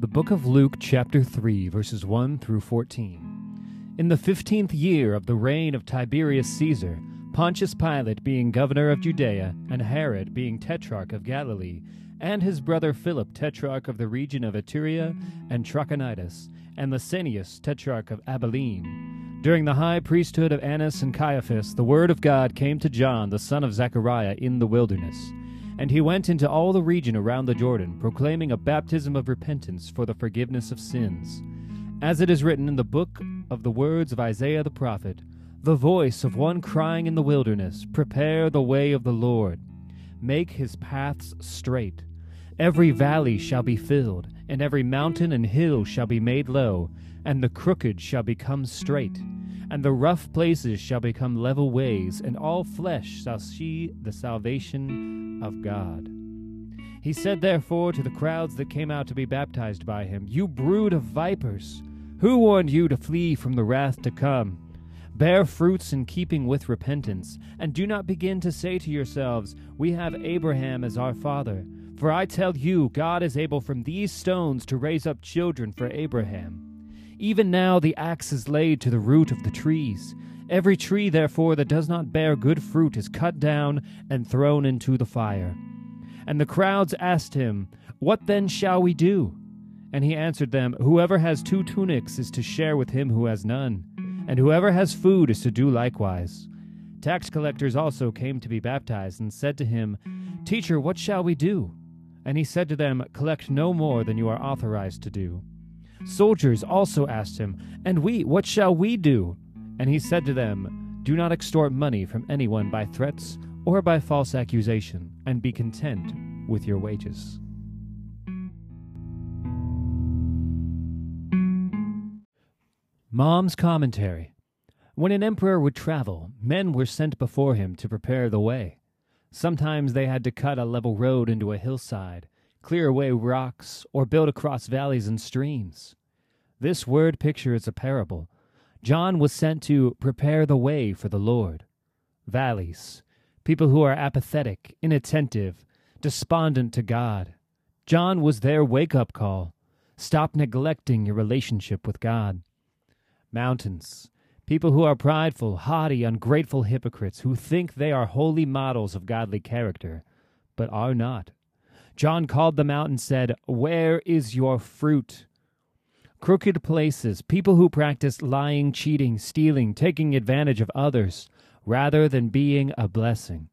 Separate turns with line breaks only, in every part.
The book of Luke, chapter 3, verses 1 through 14. In the fifteenth year of the reign of Tiberius Caesar, Pontius Pilate being governor of Judea, and Herod being tetrarch of Galilee, and his brother Philip tetrarch of the region of Iturea and Trachonitis, and Lysanias tetrarch of Abilene. During the high priesthood of Annas and Caiaphas, the word of God came to John, the son of Zechariah, in the wilderness. And he went into all the region around the Jordan, proclaiming a baptism of repentance for the forgiveness of sins. As it is written in the book of the words of Isaiah the prophet, the voice of one crying in the wilderness, Prepare the way of the Lord, make his paths straight. Every valley shall be filled, and every mountain and hill shall be made low, and the crooked shall become straight, and the rough places shall become level ways, and all flesh shall see the salvation of God. He said therefore to the crowds that came out to be baptized by him, You brood of vipers, who warned you to flee from the wrath to come? Bear fruits in keeping with repentance, and do not begin to say to yourselves, We have Abraham as our father. For I tell you, God is able from these stones to raise up children for Abraham. Even now the axe is laid to the root of the trees. Every tree, therefore, that does not bear good fruit is cut down and thrown into the fire. And the crowds asked him, What then shall we do? And he answered them, Whoever has two tunics is to share with him who has none, and whoever has food is to do likewise. Tax collectors also came to be baptized, and said to him, Teacher, what shall we do? And he said to them, Collect no more than you are authorized to do. Soldiers also asked him, And we, what shall we do? And he said to them, Do not extort money from anyone by threats or by false accusation, and be content with your wages. Mom's Commentary When an emperor would travel, men were sent before him to prepare the way. Sometimes they had to cut a level road into a hillside, clear away rocks, or build across valleys and streams. This word picture is a parable. John was sent to prepare the way for the Lord. Valleys, people who are apathetic, inattentive, despondent to God. John was their wake up call. Stop neglecting your relationship with God. Mountains, people who are prideful, haughty, ungrateful hypocrites who think they are holy models of godly character, but are not. John called them out and said, Where is your fruit? Crooked places, people who practice lying, cheating, stealing, taking advantage of others, rather than being a blessing.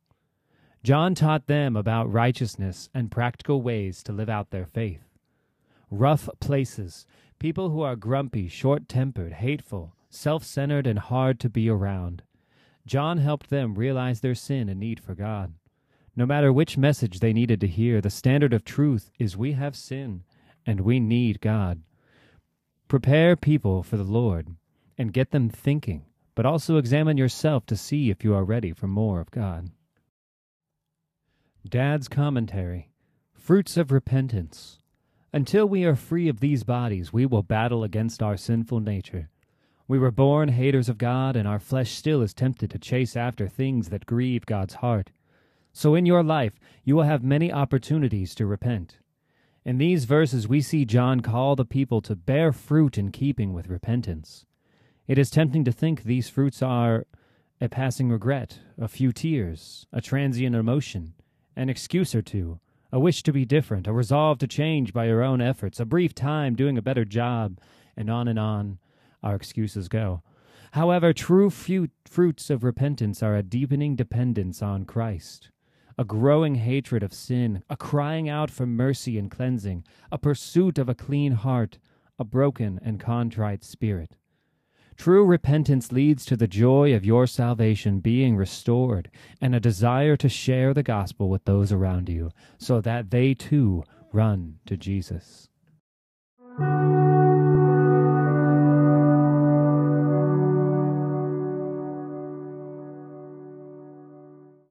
John taught them about righteousness and practical ways to live out their faith. Rough places, people who are grumpy, short tempered, hateful, self centered, and hard to be around. John helped them realize their sin and need for God. No matter which message they needed to hear, the standard of truth is we have sin and we need God. Prepare people for the Lord and get them thinking, but also examine yourself to see if you are ready for more of God. Dad's Commentary Fruits of Repentance. Until we are free of these bodies, we will battle against our sinful nature. We were born haters of God, and our flesh still is tempted to chase after things that grieve God's heart. So in your life, you will have many opportunities to repent. In these verses, we see John call the people to bear fruit in keeping with repentance. It is tempting to think these fruits are a passing regret, a few tears, a transient emotion, an excuse or two, a wish to be different, a resolve to change by your own efforts, a brief time doing a better job, and on and on our excuses go. However, true fruits of repentance are a deepening dependence on Christ a growing hatred of sin, a crying out for mercy and cleansing, a pursuit of a clean heart, a broken and contrite spirit. True repentance leads to the joy of your salvation being restored and a desire to share the gospel with those around you so that they too run to Jesus.